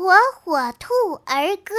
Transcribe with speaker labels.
Speaker 1: 火火兔儿歌。